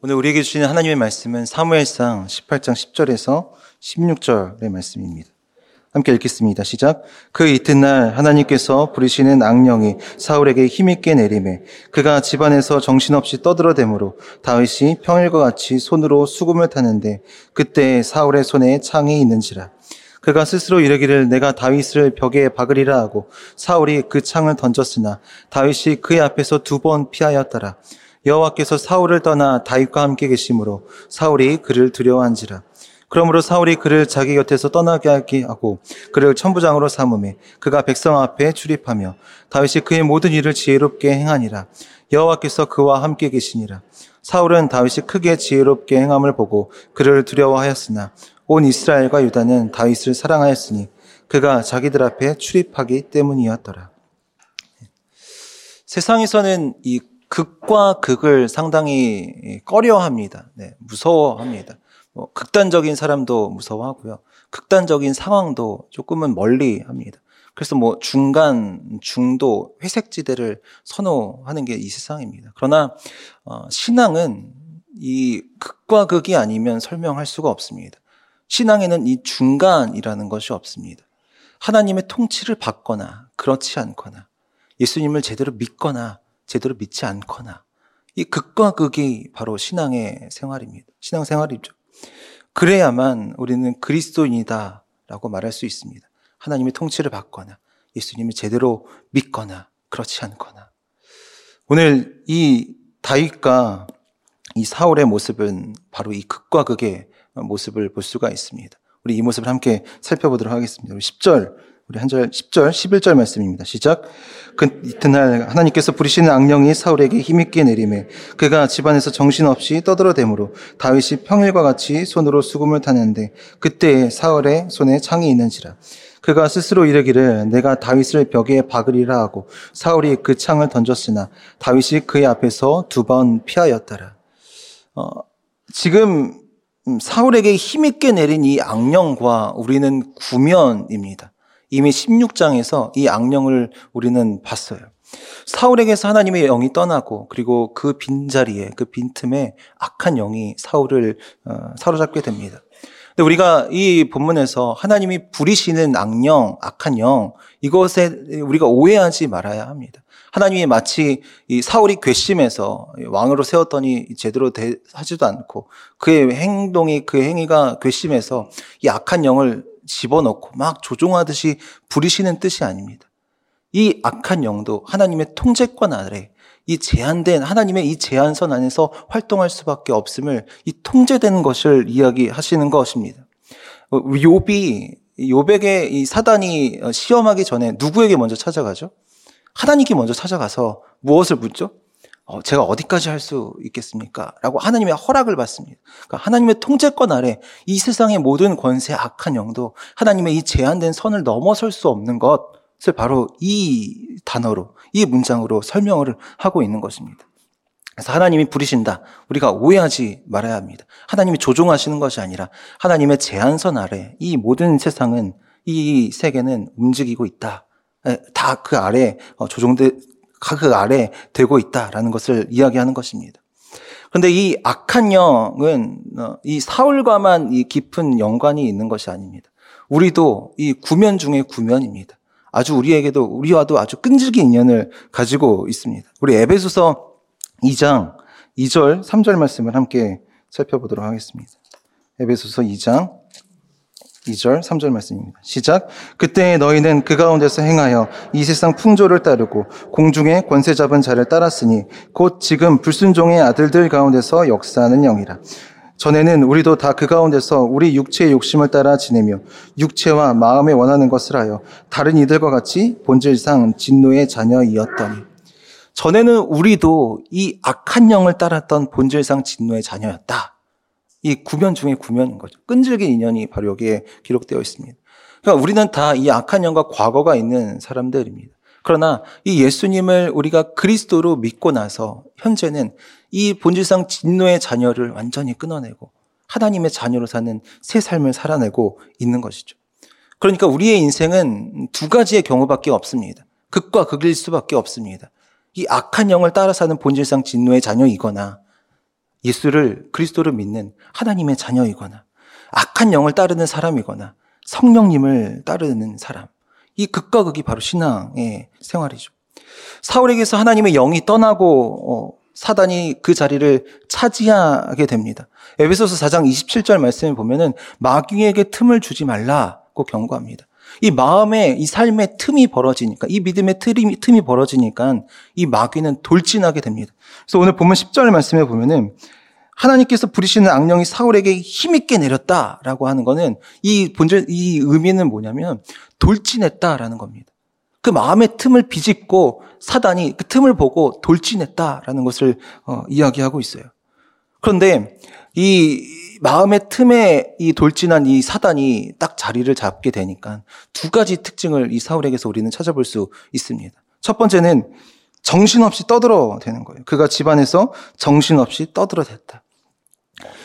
오늘 우리에게 주시는 하나님의 말씀은 사무엘상 18장 10절에서 16절의 말씀입니다. 함께 읽겠습니다. 시작. 그 이튿날 하나님께서 부리시는 악령이 사울에게 힘있게 내림에 그가 집안에서 정신없이 떠들어대므로 다윗이 평일과 같이 손으로 수금을 타는데 그때 사울의 손에 창이 있는지라. 그가 스스로 이르기를 내가 다윗을 벽에 박으리라 하고 사울이 그 창을 던졌으나 다윗이 그의 앞에서 두 번 피하였더라. 여호와께서 사울을 떠나 다윗과 함께 계심으로 사울이 그를 두려워한지라. 그러므로 사울이 그를 자기 곁에서 떠나게 하고 그를 천부장으로 삼음에 그가 백성 앞에 출입하며 다윗이 그의 모든 일을 지혜롭게 행하니라. 여호와께서 그와 함께 계시니라. 사울은 다윗이 크게 지혜롭게 행함을 보고 그를 두려워하였으나 온 이스라엘과 유다는 다윗을 사랑하였으니 그가 자기들 앞에 출입하기 때문이었더라. 세상에서는 이 극과 극을 상당히 꺼려합니다. 네, 무서워합니다. 뭐 극단적인 사람도 무서워하고요. 극단적인 상황도 조금은 멀리 합니다. 그래서 뭐 중간, 중도, 회색지대를 선호하는 게 이 세상입니다. 그러나 어, 신앙은 이 극과 극이 아니면 설명할 수가 없습니다. 신앙에는 이 중간이라는 것이 없습니다. 하나님의 통치를 받거나 그렇지 않거나 예수님을 제대로 믿거나 제대로 믿지 않거나 이 극과 극이 바로 신앙의 생활입니다. 신앙 생활이죠. 그래야만 우리는 그리스도인이다라고 말할 수 있습니다. 하나님의 통치를 받거나 예수님을 제대로 믿거나 그렇지 않거나 오늘 이 다윗과 이 사울의 모습은 바로 이 극과 극의 모습을 볼 수가 있습니다. 우리 이 모습을 함께 살펴보도록 하겠습니다. 10절 우리 한 절, 10절, 11절 말씀입니다. 시작. 그 이튿날 하나님께서 부리시는 악령이 사울에게 힘있게 내림에 그가 집안에서 정신없이 떠들어대므로 다윗이 평일과 같이 손으로 수금을 타는데 그때 사울의 손에 창이 있는지라. 그가 스스로 이르기를 내가 다윗을 벽에 박으리라 하고 사울이 그 창을 던졌으나 다윗이 그의 앞에서 두 번 피하였더라. 어, 지금 사울에게 힘있게 내린 이 악령과 우리는 구면입니다. 이미 16장에서 이 악령을 우리는 봤어요. 사울에게서 하나님의 영이 떠나고 그리고 그 빈자리에 그 빈틈에 악한 영이 사울을 어, 사로잡게 됩니다. 근데 우리가 이 본문에서 하나님이 부리시는 악령, 악한 영 이것에 우리가 오해하지 말아야 합니다. 하나님이 마치 이 사울이 괘씸해서 왕으로 세웠더니 제대로 하지도 않고 그의 행동이 그 행위가 괘씸해서 이 악한 영을 집어넣고 막 조종하듯이 부리시는 뜻이 아닙니다. 이 악한 영도 하나님의 통제권 아래 이 제한된 하나님의 이 제한선 안에서 활동할 수밖에 없음을 이 통제되는 것을 이야기하시는 것입니다. 욥이 욥에게 이 사단이 시험하기 전에 누구에게 먼저 찾아가죠? 하나님께 먼저 찾아가서 무엇을 묻죠? 어, 제가 어디까지 할 수 있겠습니까? 라고 하나님의 허락을 받습니다. 그러니까 하나님의 통제권 아래 이 세상의 모든 권세 악한 영도 하나님의 이 제한된 선을 넘어설 수 없는 것을 바로 이 단어로, 이 문장으로 설명을 하고 있는 것입니다. 그래서 하나님이 부리신다. 우리가 오해하지 말아야 합니다. 하나님이 조종하시는 것이 아니라 하나님의 제한선 아래 이 모든 세상은 이 세계는 움직이고 있다. 다 그 아래 어, 조종돼 그 아래 되고 있다라는 것을 이야기하는 것입니다. 그런데 이 악한 영은 어, 이 사울과만 이 깊은 연관이 있는 것이 아닙니다. 우리도 이 구면 중의 구면입니다. 아주 우리에게도 우리와도 아주 끈질긴 인연을 가지고 있습니다. 우리 에베소서 2장 2절 3절 말씀을 함께 살펴보도록 하겠습니다. 에베소서 2장 2절, 3절 말씀입니다. 시작. 그때 너희는 그 가운데서 행하여 이 세상 풍조를 따르고 공중의 권세 잡은 자를 따랐으니 곧 지금 불순종의 아들들 가운데서 역사하는 영이라. 전에는 우리도 다 그 가운데서 우리 육체의 욕심을 따라 지내며 육체와 마음에 원하는 것을 하여 다른 이들과 같이 본질상 진노의 자녀이었더니 전에는 우리도 이 악한 영을 따랐던 본질상 진노의 자녀였다. 이 구면 중에 구면인 거죠. 끈질긴 인연이 바로 여기에 기록되어 있습니다. 그러니까 우리는 다 이 악한 영과 과거가 있는 사람들입니다. 그러나 이 예수님을 우리가 그리스도로 믿고 나서 현재는 이 본질상 진노의 자녀를 완전히 끊어내고 하나님의 자녀로 사는 새 삶을 살아내고 있는 것이죠. 그러니까 우리의 인생은 두 가지의 경우밖에 없습니다. 극과 극일 수밖에 없습니다. 이 악한 영을 따라 사는 본질상 진노의 자녀이거나 예수를 그리스도를 믿는 하나님의 자녀이거나 악한 영을 따르는 사람이거나 성령님을 따르는 사람. 이 극과 극이 바로 신앙의 생활이죠. 사울에게서 하나님의 영이 떠나고 어, 사단이 그 자리를 차지하게 됩니다. 에베소서 4장 27절 말씀을 보면은 마귀에게 틈을 주지 말라고 경고합니다. 이 마음에 이 삶의 틈이 벌어지니까 이 믿음의 틈이, 틈이 벌어지니까 이 마귀는 돌진하게 됩니다. 그래서 오늘 보면 10절 말씀에 보면은 하나님께서 부리시는 악령이 사울에게 힘있게 내렸다라고 하는 거는 이 본질 이 의미는 뭐냐면 돌진했다라는 겁니다. 그 마음의 틈을 비집고 사단이 그 틈을 보고 돌진했다라는 것을 어, 이야기하고 있어요. 그런데 이 마음의 틈에 이 돌진한 이 사단이 딱 자리를 잡게 되니까 두 가지 특징을 이 사울에게서 우리는 찾아볼 수 있습니다. 첫 번째는 정신없이 떠들어 대는 거예요. 그가 집안에서 정신없이 떠들어 댔다.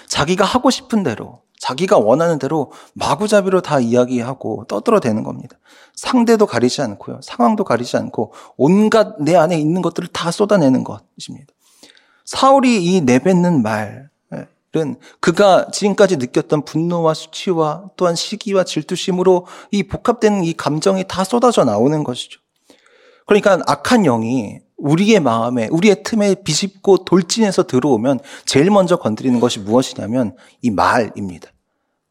자기가 하고 싶은 대로 자기가 원하는 대로 마구잡이로 다 이야기하고 떠들어 대는 겁니다. 상대도 가리지 않고요. 상황도 가리지 않고 온갖 내 안에 있는 것들을 다 쏟아내는 것입니다. 사울이 이 내뱉는 말 은 그가 지금까지 느꼈던 분노와 수치와 또한 시기와 질투심으로 이 복합된 이 감정이 다 쏟아져 나오는 것이죠. 그러니까 악한 영이 우리의 마음에, 우리의 틈에 비집고 돌진해서 들어오면 제일 먼저 건드리는 것이 무엇이냐면 이 말입니다.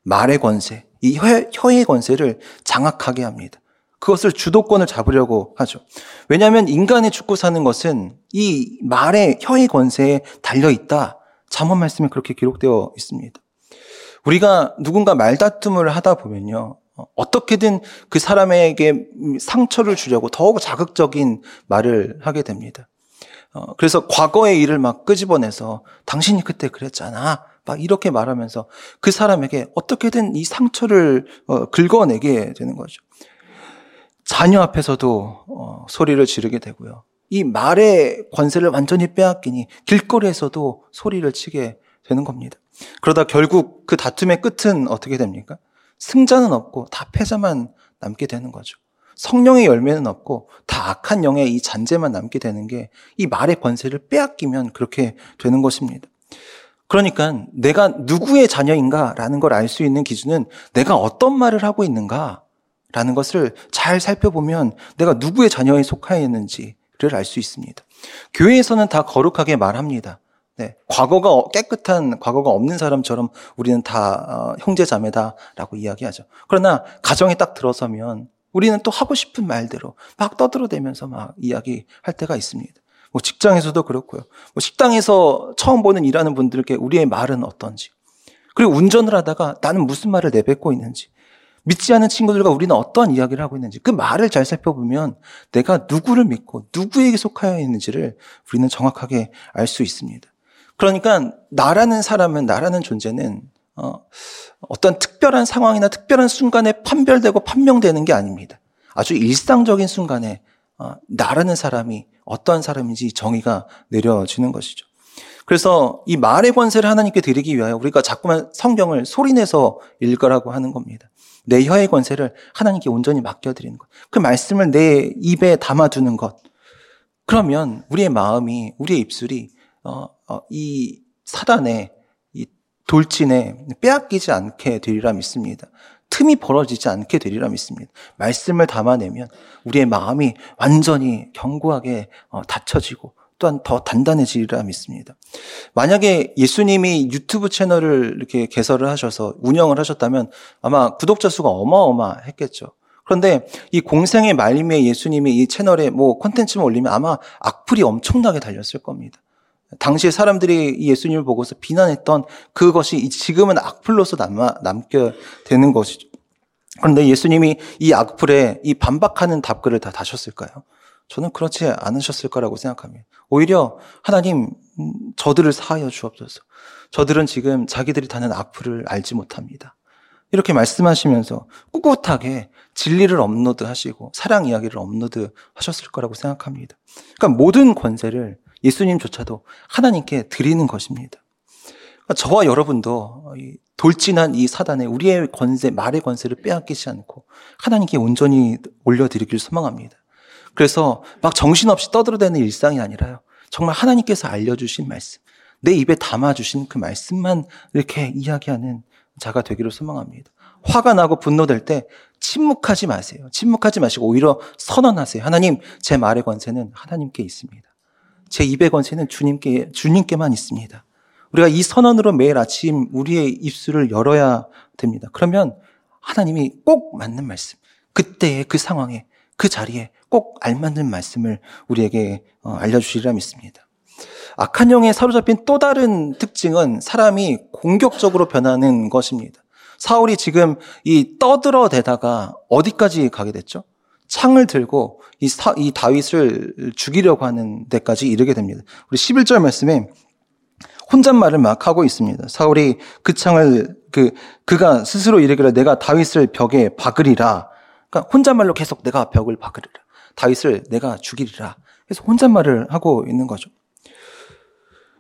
말의 권세, 이 혀, 혀의 권세를 장악하게 합니다. 그것을 주도권을 잡으려고 하죠. 왜냐하면 인간의 죽고 사는 것은 이 말의 혀의 권세에 달려 있다. 잠언 말씀에 그렇게 기록되어 있습니다. 우리가 누군가 말다툼을 하다 보면요. 어떻게든 그 사람에게 상처를 주려고 더욱 자극적인 말을 하게 됩니다. 어, 그래서 과거의 일을 막 끄집어내서 당신이 그때 그랬잖아. 막 이렇게 말하면서 그 사람에게 어떻게든 이 상처를 어, 긁어내게 되는 거죠. 자녀 앞에서도 어, 소리를 지르게 되고요. 이 말의 권세를 완전히 빼앗기니 길거리에서도 소리를 치게 되는 겁니다. 그러다 결국 그 다툼의 끝은 어떻게 됩니까? 승자는 없고 다 패자만 남게 되는 거죠. 성령의 열매는 없고 다 악한 영의 이 잔재만 남게 되는 게 이 말의 권세를 빼앗기면 그렇게 되는 것입니다. 그러니까 내가 누구의 자녀인가라는 걸 알 수 있는 기준은 내가 어떤 말을 하고 있는가라는 것을 잘 살펴보면 내가 누구의 자녀에 속하여 있는지를 알 수 있습니다. 교회에서는 다 거룩하게 말합니다. 네, 과거가 깨끗한 과거가 없는 사람처럼 우리는 다 어, 형제 자매다라고 이야기하죠. 그러나 가정에 딱 들어서면 우리는 또 하고 싶은 말대로 막 떠들어대면서 막 이야기할 때가 있습니다. 뭐 직장에서도 그렇고요. 뭐 식당에서 처음 보는 일하는 분들께 우리의 말은 어떤지. 그리고 운전을 하다가 나는 무슨 말을 내뱉고 있는지. 믿지 않는 친구들과 우리는 어떤 이야기를 하고 있는지 그 말을 잘 살펴보면 내가 누구를 믿고 누구에게 속하여 있는지를 우리는 정확하게 알 수 있습니다. 그러니까 나라는 사람은 나라는 존재는 어, 어떤 특별한 상황이나 특별한 순간에 판별되고 판명되는 게 아닙니다. 아주 일상적인 순간에 어, 나라는 사람이 어떤 사람인지 정의가 내려지는 것이죠. 그래서 이 말의 권세를 하나님께 드리기 위하여 우리가 자꾸만 성경을 소리내서 읽으라고 하는 겁니다. 내 혀의 권세를 하나님께 온전히 맡겨드리는 것. 그 말씀을 내 입에 담아두는 것. 그러면 우리의 마음이, 우리의 입술이, 어, 어, 이 사단의 이 돌진에 빼앗기지 않게 되리라 믿습니다. 틈이 벌어지지 않게 되리라 믿습니다. 말씀을 담아내면 우리의 마음이 완전히 견고하게 어, 닫혀지고 또한 더 단단해지리라 믿습니다. 만약에 예수님이 유튜브 채널을 이렇게 개설을 하셔서 운영을 하셨다면 아마 구독자 수가 어마어마했겠죠. 그런데 이 공생의 말림에 예수님이 이 채널에 뭐 콘텐츠만 올리면 아마 악플이 엄청나게 달렸을 겁니다. 당시에 사람들이 예수님을 보고서 비난했던 그것이 지금은 악플로서 남아, 남게 되는 것이죠. 그런데 예수님이 이 악플에 이 반박하는 답글을 다 다셨을까요? 저는 그렇지 않으셨을 거라고 생각합니다. 오히려 하나님 음, 저들을 사하여 주옵소서. 저들은 지금 자기들이 다는 악플을 알지 못합니다. 이렇게 말씀하시면서 꿋꿋하게 진리를 업로드 하시고 사랑 이야기를 업로드 하셨을 거라고 생각합니다. 그러니까 모든 권세를 예수님조차도 하나님께 드리는 것입니다. 그러니까 저와 여러분도 돌진한 이 사단에 우리의 권세, 말의 권세를 빼앗기지 않고 하나님께 온전히 올려드리길 소망합니다. 그래서 막 정신없이 떠들어대는 일상이 아니라요. 정말 하나님께서 알려주신 말씀, 내 입에 담아주신 그 말씀만 이렇게 이야기하는 자가 되기를 소망합니다. 화가 나고 분노될 때 침묵하지 마세요. 침묵하지 마시고 오히려 선언하세요. 하나님, 제 말의 권세는 하나님께 있습니다. 제 입의 권세는 주님께, 주님께만 있습니다. 우리가 이 선언으로 매일 아침 우리의 입술을 열어야 됩니다. 그러면 하나님이 꼭 맞는 말씀, 그때의 그 상황에, 그 자리에 꼭 알맞는 말씀을 우리에게 어, 알려주시리라 믿습니다. 악한 영에 사로잡힌 또 다른 특징은 사람이 공격적으로 변하는 것입니다. 사울이 지금 이 떠들어대다가 어디까지 가게 됐죠? 창을 들고 이, 사, 이 다윗을 죽이려고 하는 데까지 이르게 됩니다. 우리 11절 말씀에 혼잣말을 막 하고 있습니다. 사울이 그 창을 그 그가 스스로 이르기를 내가 다윗을 벽에 박으리라. 그러니까 혼잣말로 계속 내가 벽을 박으리라. 다윗을 내가 죽이리라. 그래서 혼잣말을 하고 있는 거죠.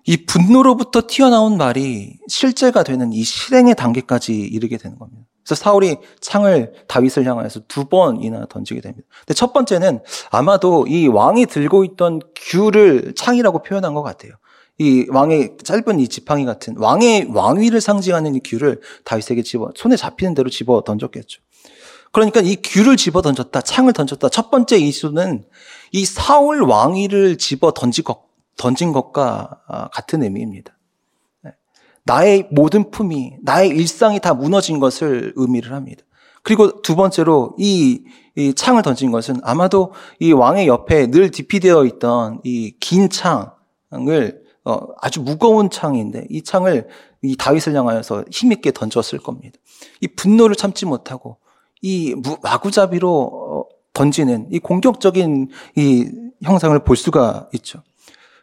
이 분노로부터 튀어나온 말이 실제가 되는 이 실행의 단계까지 이르게 되는 겁니다. 그래서 사울이 창을 다윗을 향하여서 두 번이나 던지게 됩니다. 근데 첫 번째는 아마도 이 왕이 들고 있던 귤을 창이라고 표현한 것 같아요. 이 왕의 짧은 이 지팡이 같은 왕의 왕위를 상징하는 이 귤을 다윗에게 집어 손에 잡히는 대로 집어 던졌겠죠. 그러니까 이 귤을 집어 던졌다, 창을 던졌다. 첫 번째 이슈는 이 사울 왕위를 집어 던진 것, 던진 것과 아, 같은 의미입니다. 네. 나의 모든 품이, 나의 일상이 다 무너진 것을 의미를 합니다. 그리고 두 번째로 이, 이 창을 던진 것은 아마도 이 왕의 옆에 늘 디피되어 있던 이 긴 창을 어, 아주 무거운 창인데 이 창을 이 다윗을 향하여서 힘있게 던졌을 겁니다. 이 분노를 참지 못하고 이 마구잡이로 어, 던지는 이 공격적인 이 형상을 볼 수가 있죠.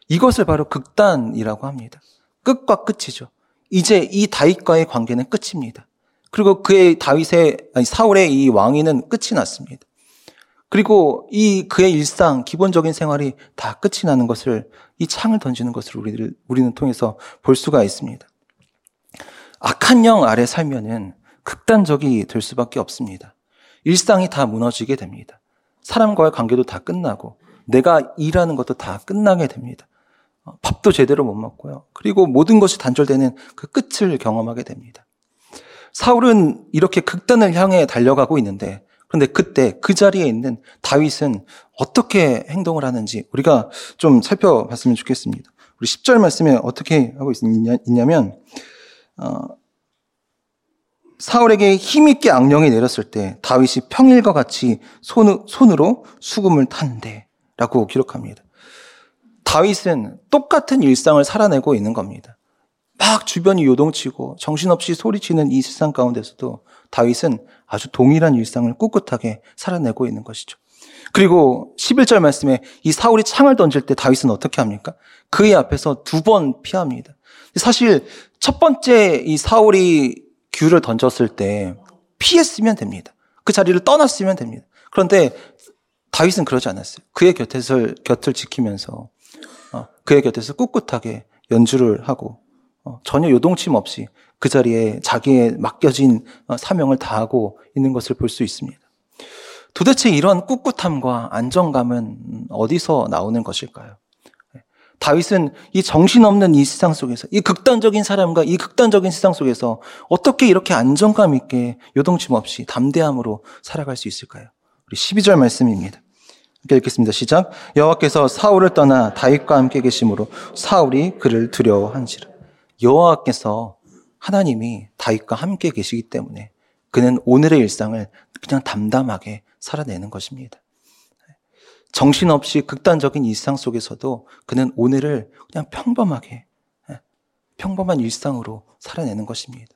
이것을 바로 극단이라고 합니다. 끝과 끝이죠. 이제 이 다윗과의 관계는 끝입니다. 그리고 그의 다윗의 아니 사울의 이 왕위는 끝이 났습니다. 그리고 이 그의 일상 기본적인 생활이 다 끝이 나는 것을 이 창을 던지는 것을 우리를 우리는 통해서 볼 수가 있습니다. 악한 영 아래 살면은 극단적이 될 수밖에 없습니다. 일상이 다 무너지게 됩니다. 사람과의 관계도 다 끝나고 내가 일하는 것도 다 끝나게 됩니다. 어, 밥도 제대로 못 먹고요. 그리고 모든 것이 단절되는 그 끝을 경험하게 됩니다. 사울은 이렇게 극단을 향해 달려가고 있는데 그런데 그때 그 자리에 있는 다윗은 어떻게 행동을 하는지 우리가 좀 살펴봤으면 좋겠습니다. 우리 10절 말씀에 어떻게 하고 있냐, 면 어, 사울에게 힘있게 악령이 내렸을 때 다윗이 평일과 같이 손, 손으로 수금을 탔는데 라고 기록합니다. 다윗은 똑같은 일상을 살아내고 있는 겁니다. 막 주변이 요동치고 정신없이 소리치는 이 세상 가운데서도 다윗은 아주 동일한 일상을 꿋꿋하게 살아내고 있는 것이죠. 그리고 11절 말씀에 이 사울이 창을 던질 때 다윗은 어떻게 합니까? 그의 앞에서 두 번 피합니다. 사실 첫 번째 이 사울이 귤을 던졌을 때 피했으면 됩니다. 그 자리를 떠났으면 됩니다. 그런데 다윗은 그러지 않았어요. 그의 곁에서 곁을 지키면서 어, 그의 곁에서 꿋꿋하게 연주를 하고 어, 전혀 요동침 없이 그 자리에 자기의 맡겨진 어, 사명을 다하고 있는 것을 볼 수 있습니다. 도대체 이런 꿋꿋함과 안정감은 어디서 나오는 것일까요? 다윗은 이 정신없는 이 세상 속에서, 이 극단적인 사람과 이 극단적인 세상 속에서 어떻게 이렇게 안정감 있게 요동침 없이 담대함으로 살아갈 수 있을까요? 우리 12절 말씀입니다. 함께 읽겠습니다. 시작. 여호와께서 사울을 떠나 다윗과 함께 계심으로 사울이 그를 두려워한지라. 여호와께서 하나님이 다윗과 함께 계시기 때문에 그는 오늘의 일상을 그냥 담담하게 살아내는 것입니다. 정신없이 극단적인 일상 속에서도 그는 오늘을 그냥 평범하게, 예, 평범한 일상으로 살아내는 것입니다.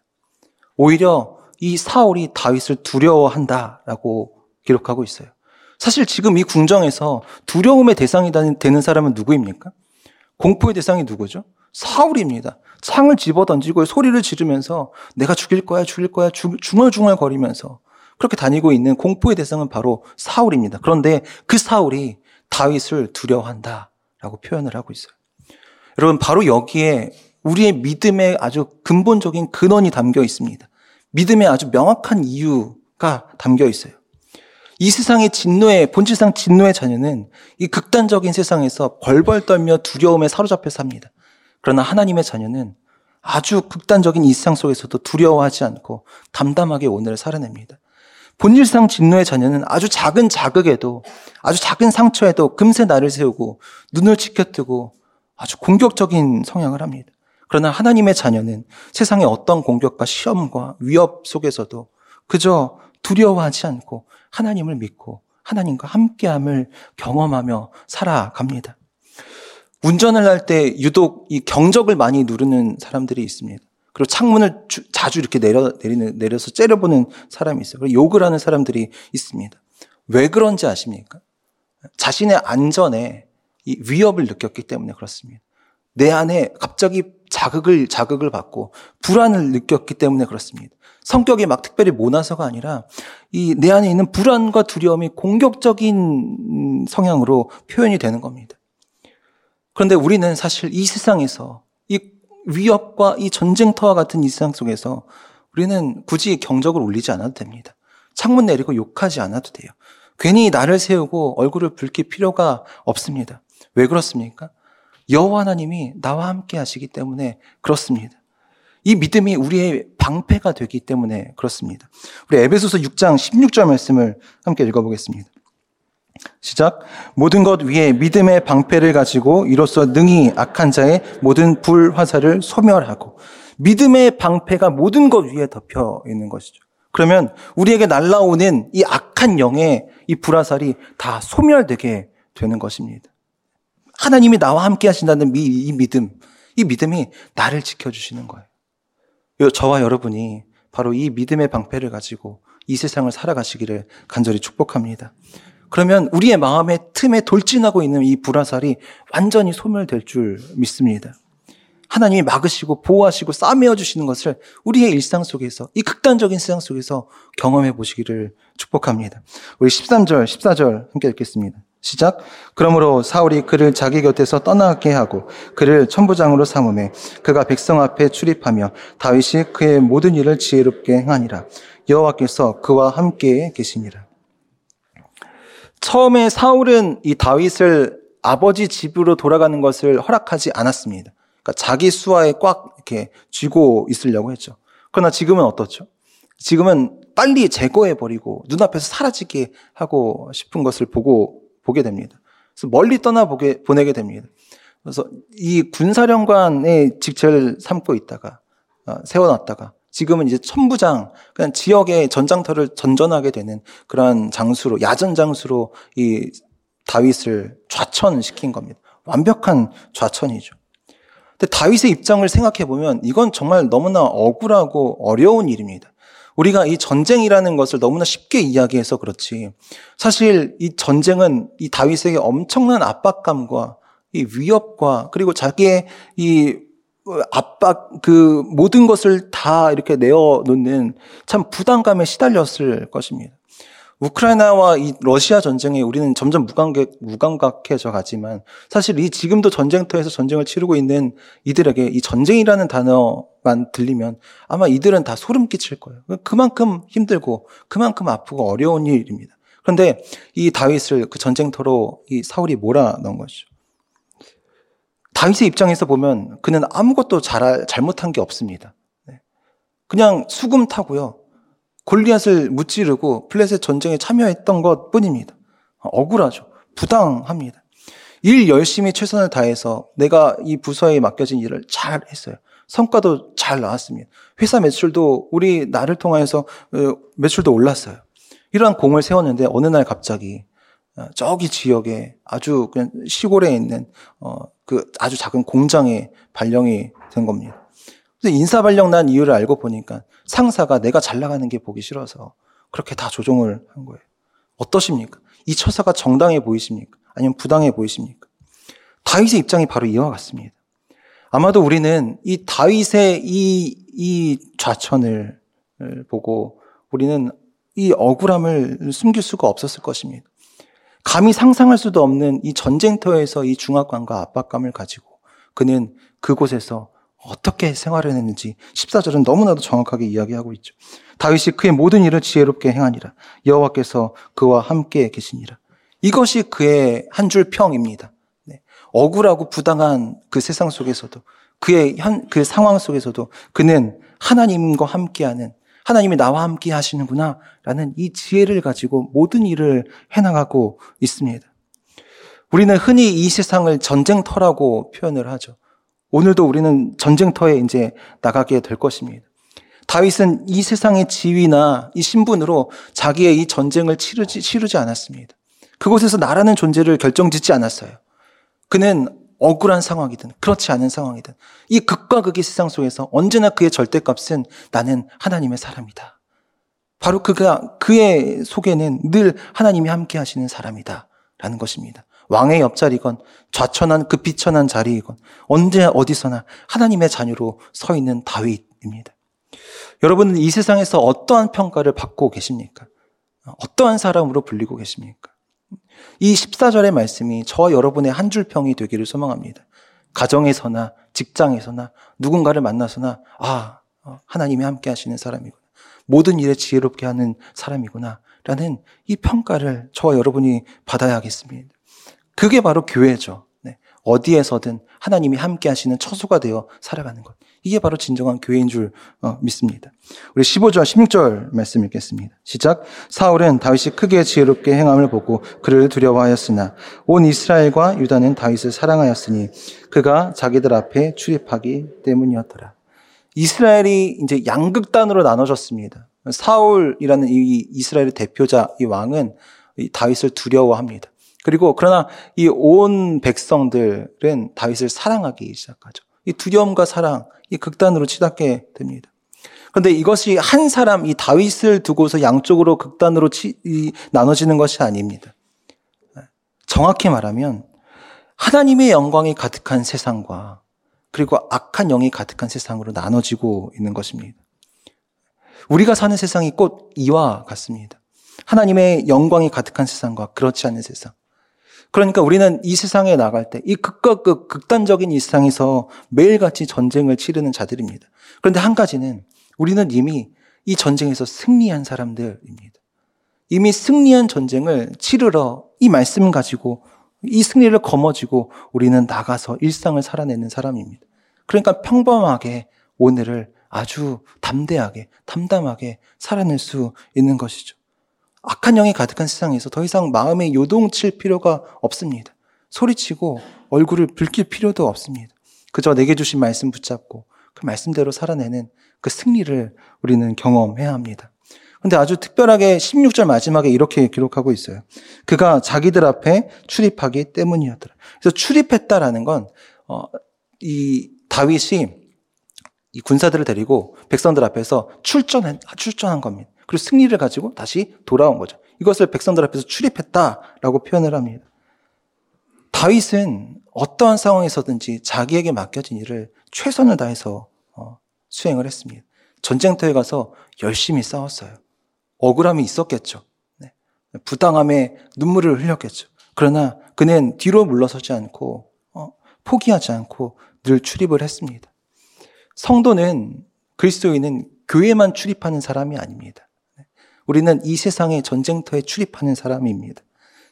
오히려 이 사울이 다윗을 두려워한다라고 기록하고 있어요. 사실 지금 이 궁정에서 두려움의 대상이 되는 사람은 누구입니까? 공포의 대상이 누구죠? 사울입니다. 창을 집어 던지고 소리를 지르면서 내가 죽일 거야, 죽일 거야, 중얼중얼 거리면서 그렇게 다니고 있는 공포의 대상은 바로 사울입니다. 그런데 그 사울이 다윗을 두려워한다라고 표현을 하고 있어요. 여러분, 바로 여기에 우리의 믿음의 아주 근본적인 근원이 담겨 있습니다. 믿음의 아주 명확한 이유가 담겨 있어요. 이 세상의 진노의, 본질상 진노의 자녀는 이 극단적인 세상에서 벌벌 떨며 두려움에 사로잡혀 삽니다. 그러나 하나님의 자녀는 아주 극단적인 일상 속에서도 두려워하지 않고 담담하게 오늘을 살아냅니다. 본질상 진노의 자녀는 아주 작은 자극에도 아주 작은 상처에도 금세 나를 세우고 눈을 치켜뜨고 아주 공격적인 성향을 합니다. 그러나 하나님의 자녀는 세상의 어떤 공격과 시험과 위협 속에서도 그저 두려워하지 않고 하나님을 믿고 하나님과 함께함을 경험하며 살아갑니다. 운전을 할 때 유독 이 경적을 많이 누르는 사람들이 있습니다. 그리고 창문을 주, 자주 이렇게 내려, 내리는, 내려서 째려보는 사람이 있어요. 그리고 욕을 하는 사람들이 있습니다. 왜 그런지 아십니까? 자신의 안전에 이 위협을 느꼈기 때문에 그렇습니다. 내 안에 갑자기 자극을, 자극을 받고 불안을 느꼈기 때문에 그렇습니다. 성격이 막 특별히 모나서가 아니라 이 내 안에 있는 불안과 두려움이 공격적인 성향으로 표현이 되는 겁니다. 그런데 우리는 사실 이 세상에서 이 위협과 이 전쟁터와 같은 이 세상 속에서 우리는 굳이 경적을 울리지 않아도 됩니다. 창문 내리고 욕하지 않아도 돼요. 괜히 나를 세우고 얼굴을 붉힐 필요가 없습니다. 왜 그렇습니까? 여호와 하나님이 나와 함께 하시기 때문에 그렇습니다. 이 믿음이 우리의 방패가 되기 때문에 그렇습니다. 우리 에베소서 6장 16절 말씀을 함께 읽어보겠습니다. 시작. 모든 것 위에 믿음의 방패를 가지고 이로써 능히 악한 자의 모든 불화살을 소멸하고 믿음의 방패가 모든 것 위에 덮여 있는 것이죠. 그러면 우리에게 날라오는 이 악한 영의 이 불화살이 다 소멸되게 되는 것입니다. 하나님이 나와 함께 하신다는 이 믿음, 이 믿음이 나를 지켜주시는 거예요. 저와 여러분이 바로 이 믿음의 방패를 가지고 이 세상을 살아가시기를 간절히 축복합니다. 그러면 우리의 마음의 틈에 돌진하고 있는 이 불화살이 완전히 소멸될 줄 믿습니다. 하나님이 막으시고 보호하시고 싸매어 주시는 것을 우리의 일상 속에서 이 극단적인 세상 속에서 경험해 보시기를 축복합니다. 우리 13절, 14절 함께 읽겠습니다. 시작. 그러므로 사울이 그를 자기 곁에서 떠나게 하고 그를 천부장으로 삼음해 그가 백성 앞에 출입하며 다윗이 그의 모든 일을 지혜롭게 행하니라. 여호와께서 그와 함께 계시니라. 처음에 사울은 이 다윗을 아버지 집으로 돌아가는 것을 허락하지 않았습니다. 그러니까 자기 수하에 꽉 이렇게 쥐고 있으려고 했죠. 그러나 지금은 어떻죠? 지금은 빨리 제거해 버리고 눈앞에서 사라지게 하고 싶은 것을 보고, 보게 됩니다. 그래서 멀리 떠나 보게, 보내게 됩니다. 그래서 이 군사령관의 직책을 삼고 있다가, 어, 세워놨다가, 지금은 이제 천부장, 그냥 지역의 전장터를 전전하게 되는 그러한 장수로, 야전 장수로 이 다윗을 좌천시킨 겁니다. 완벽한 좌천이죠. 근데 다윗의 입장을 생각해 보면 이건 정말 너무나 억울하고 어려운 일입니다. 우리가 이 전쟁이라는 것을 너무나 쉽게 이야기해서 그렇지. 사실 이 전쟁은 이 다윗에게 엄청난 압박감과 이 위협과 그리고 자기의 이 압박 그 모든 것을 다 이렇게 내어 놓는 참 부담감에 시달렸을 것입니다. 우크라이나와 이 러시아 전쟁에 우리는 점점 무감각, 무감각해져 가지만 사실 이 지금도 전쟁터에서 전쟁을 치르고 있는 이들에게 이 전쟁이라는 단어만 들리면 아마 이들은 다 소름 끼칠 거예요. 그만큼 힘들고 그만큼 아프고 어려운 일입니다. 그런데 이 다윗을 그 전쟁터로 이 사울이 몰아 넣은 것이죠. 다윗의 입장에서 보면 그는 아무것도 잘, 잘못한 게 없습니다. 네. 그냥 수금 타고요. 골리앗을 무찌르고 플랫의 전쟁에 참여했던 것 뿐입니다. 억울하죠. 부당합니다. 일 열심히 최선을 다해서 내가 이 부서에 맡겨진 일을 잘 했어요. 성과도 잘 나왔습니다. 회사 매출도 우리 나를 통해서 어, 매출도 올랐어요. 이러한 공을 세웠는데 어느 날 갑자기 어, 저기 지역에 아주 그냥 시골에 있는 어, 그 아주 작은 공장에 발령이 된 겁니다. 그래서 인사 발령 난 이유를 알고 보니까 상사가 내가 잘 나가는 게 보기 싫어서 그렇게 다 조종을 한 거예요. 어떠십니까? 이 처사가 정당해 보이십니까? 아니면 부당해 보이십니까? 다윗의 입장이 바로 이와 같습니다. 아마도 우리는 이 다윗의 이, 이 좌천을 보고 우리는 이 억울함을 숨길 수가 없었을 것입니다. 감히 상상할 수도 없는 이 전쟁터에서 이 중압감과 압박감을 가지고 그는 그곳에서 어떻게 생활을 했는지 14절은 너무나도 정확하게 이야기하고 있죠. 다윗이 그의 모든 일을 지혜롭게 행하니라. 여호와께서 그와 함께 계시니라. 이것이 그의 한 줄 평입니다. 네. 억울하고 부당한 그 세상 속에서도 그의 현, 그 상황 속에서도 그는 하나님과 함께하는 하나님이 나와 함께 하시는구나 라는 이 지혜를 가지고 모든 일을 해나가고 있습니다. 우리는 흔히 이 세상을 전쟁터라고 표현을 하죠. 오늘도 우리는 전쟁터에 이제 나가게 될 것입니다. 다윗은 이 세상의 지위나 이 신분으로 자기의 이 전쟁을 치르지, 치르지 않았습니다. 그곳에서 나라는 존재를 결정짓지 않았어요. 그는 억울한 상황이든 그렇지 않은 상황이든 이 극과 극의 세상 속에서 언제나 그의 절대값은 나는 하나님의 사람이다. 바로 그가 그의 속에는 늘 하나님이 함께 하시는 사람이다. 라는 것입니다. 왕의 옆자리건 좌천한 그 비천한 자리이건 언제 어디서나 하나님의 자녀로 서 있는 다윗입니다. 여러분은 이 세상에서 어떠한 평가를 받고 계십니까? 어떠한 사람으로 불리고 계십니까? 이 14절의 말씀이 저와 여러분의 한 줄 평이 되기를 소망합니다. 가정에서나 직장에서나 누군가를 만나서나 아 어, 하나님이 함께 하시는 사람이구나. 모든 일에 지혜롭게 하는 사람이구나. 라는 이 평가를 저와 여러분이 받아야겠습니다. 그게 바로 교회죠. 네. 어디에서든 하나님이 함께 하시는 처소가 되어 살아가는 것. 이게 바로 진정한 교회인 줄 어, 믿습니다. 우리 15절, 16절 말씀 읽겠습니다. 시작. 사울은 다윗이 크게 지혜롭게 행함을 보고 그를 두려워하였으나 온 이스라엘과 유다는 다윗을 사랑하였으니 그가 자기들 앞에 출입하기 때문이었더라. 이스라엘이 이제 양극단으로 나눠졌습니다. 사울이라는 이 이스라엘의 대표자 이 왕은 다윗을 두려워합니다. 그리고 그러나 이 온 백성들은 다윗을 사랑하기 시작하죠. 이 두려움과 사랑, 이 극단으로 치닫게 됩니다. 그런데 이것이 한 사람, 이 다윗을 두고서 양쪽으로 극단으로 치, 이, 나눠지는 것이 아닙니다. 정확히 말하면 하나님의 영광이 가득한 세상과 그리고 악한 영이 가득한 세상으로 나눠지고 있는 것입니다. 우리가 사는 세상이 꼭 이와 같습니다. 하나님의 영광이 가득한 세상과 그렇지 않은 세상. 그러니까 우리는 이 세상에 나갈 때 이 극과 극, 극단적인 이 세상에서 매일같이 전쟁을 치르는 자들입니다. 그런데 한 가지는 우리는 이미 이 전쟁에서 승리한 사람들입니다. 이미 승리한 전쟁을 치르러 이 말씀 가지고 이 승리를 거머쥐고 우리는 나가서 일상을 살아내는 사람입니다. 그러니까 평범하게 오늘을 아주 담대하게, 담담하게 살아낼 수 있는 것이죠. 악한 영이 가득한 세상에서 더 이상 마음에 요동칠 필요가 없습니다. 소리치고 얼굴을 붉힐 필요도 없습니다. 그저 내게 주신 말씀 붙잡고 그 말씀대로 살아내는 그 승리를 우리는 경험해야 합니다. 근데 아주 특별하게 16절 마지막에 이렇게 기록하고 있어요. 그가 자기들 앞에 출입하기 때문이었더라. 그래서 출입했다라는 건, 어, 이 다윗이 이 군사들을 데리고 백성들 앞에서 출전한, 출전한 겁니다. 그리고 승리를 가지고 다시 돌아온 거죠. 이것을 백성들 앞에서 출입했다라고 표현을 합니다. 다윗은 어떠한 상황에서든지 자기에게 맡겨진 일을 최선을 다해서 어, 수행을 했습니다. 전쟁터에 가서 열심히 싸웠어요. 억울함이 있었겠죠. 네. 부당함에 눈물을 흘렸겠죠. 그러나 그는 뒤로 물러서지 않고 어, 포기하지 않고 늘 출입을 했습니다. 성도는 그리스도인은 교회만 출입하는 사람이 아닙니다. 우리는 이 세상의 전쟁터에 출입하는 사람입니다.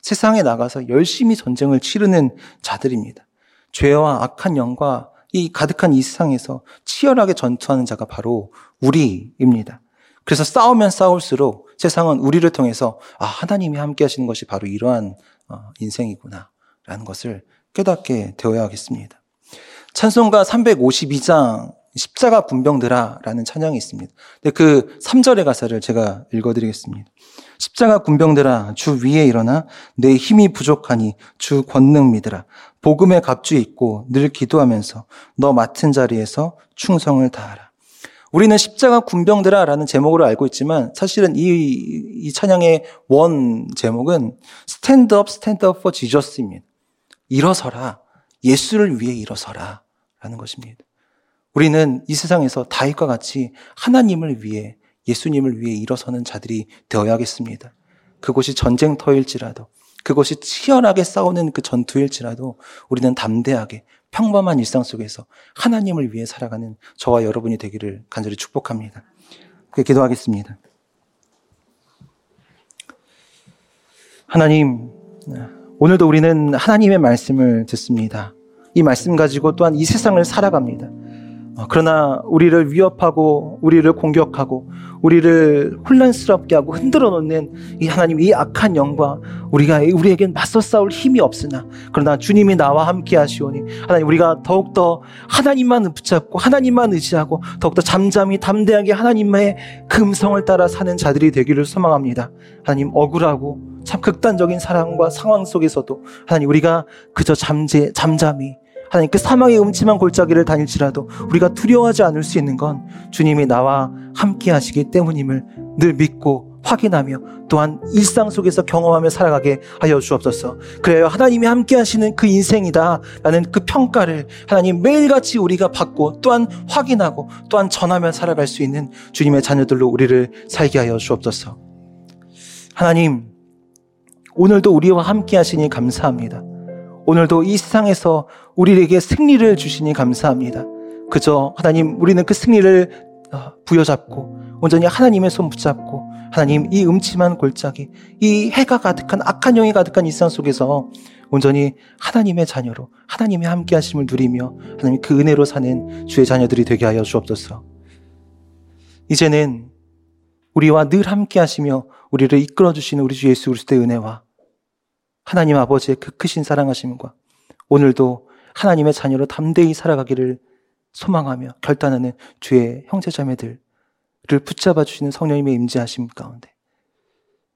세상에 나가서 열심히 전쟁을 치르는 자들입니다. 죄와 악한 영과 이 가득한 이 세상에서 치열하게 전투하는 자가 바로 우리입니다. 그래서 싸우면 싸울수록 세상은 우리를 통해서 아, 하나님이 함께 하시는 것이 바로 이러한 어, 인생이구나. 라는 것을 깨닫게 되어야겠습니다. 찬송가 352장 십자가 군병들아라는 찬양이 있습니다. 근데 그 3절의 가사를 제가 읽어드리겠습니다. 십자가 군병들아 주 위에 일어나 내 힘이 부족하니 주 권능 믿으라. 복음의 갑주 입고 늘 기도하면서 너 맡은 자리에서 충성을 다하라. 우리는 십자가 군병들아라는 제목으로 알고 있지만 사실은 이, 이 찬양의 원 제목은 Stand up stand up for Jesus입니다. 일어서라. 예수를 위해 일어서라. 라는 것입니다. 우리는 이 세상에서 다윗과 같이 하나님을 위해 예수님을 위해 일어서는 자들이 되어야겠습니다. 그곳이 전쟁터일지라도 그것이 치열하게 싸우는 그 전투일지라도 우리는 담대하게 평범한 일상 속에서 하나님을 위해 살아가는 저와 여러분이 되기를 간절히 축복합니다. 기도하겠습니다. 하나님, 오늘도 우리는 하나님의 말씀을 듣습니다. 이 말씀 가지고 또한 이 세상을 살아갑니다. 어, 그러나 우리를 위협하고 우리를 공격하고 우리를 혼란스럽게 하고 흔들어 놓는 이 하나님 이 악한 영과 우리가 우리에겐 맞서 싸울 힘이 없으나 그러나 주님이 나와 함께 하시오니 하나님 우리가 더욱더 하나님만 붙잡고 하나님만 의지하고 더욱더 잠잠히 담대하게 하나님의 금성을 따라 사는 자들이 되기를 소망합니다. 하나님 억울하고 참 극단적인 사랑과 상황 속에서도 하나님 우리가 그저 잠재 잠잠히 하나님 그 사망의 음침한 골짜기를 다닐지라도 우리가 두려워하지 않을 수 있는 건 주님이 나와 함께 하시기 때문임을 늘 믿고 확인하며 또한 일상 속에서 경험하며 살아가게 하여 주옵소서. 그래요. 하나님이 함께 하시는 그 인생이다. 라는 그 평가를 하나님 매일같이 우리가 받고 또한 확인하고 또한 전하며 살아갈 수 있는 주님의 자녀들로 우리를 살게 하여 주옵소서. 하나님, 오늘도 우리와 함께 하시니 감사합니다. 오늘도 이 세상에서 우리에게 승리를 주시니 감사합니다. 그저 하나님 우리는 그 승리를 어, 부여잡고 온전히 하나님의 손 붙잡고 하나님 이 음침한 골짜기 이 해가 가득한 악한 영이 가득한 이 세상 속에서 온전히 하나님의 자녀로 하나님의 함께 하심을 누리며 하나님 그 은혜로 사는 주의 자녀들이 되게 하여 주옵소서. 이제는 우리와 늘 함께 하시며 우리를 이끌어 주시는 우리 주 예수 그리스도의 은혜와 하나님 아버지의 그 크신 사랑하심과 오늘도 하나님의 자녀로 담대히 살아가기를 소망하며 결단하는 주의 형제자매들을 붙잡아 주시는 성령님의 임재하심 가운데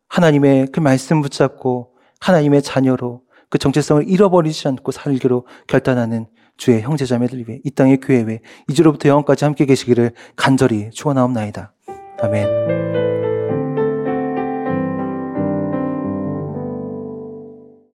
하나님의 그 말씀 붙잡고 하나님의 자녀로 그 정체성을 잃어버리지 않고 살기로 결단하는 주의 형제자매들 위해 이 땅의 교회 외 이주로부터 영원까지 함께 계시기를 간절히 축원하옵나이다. 아멘.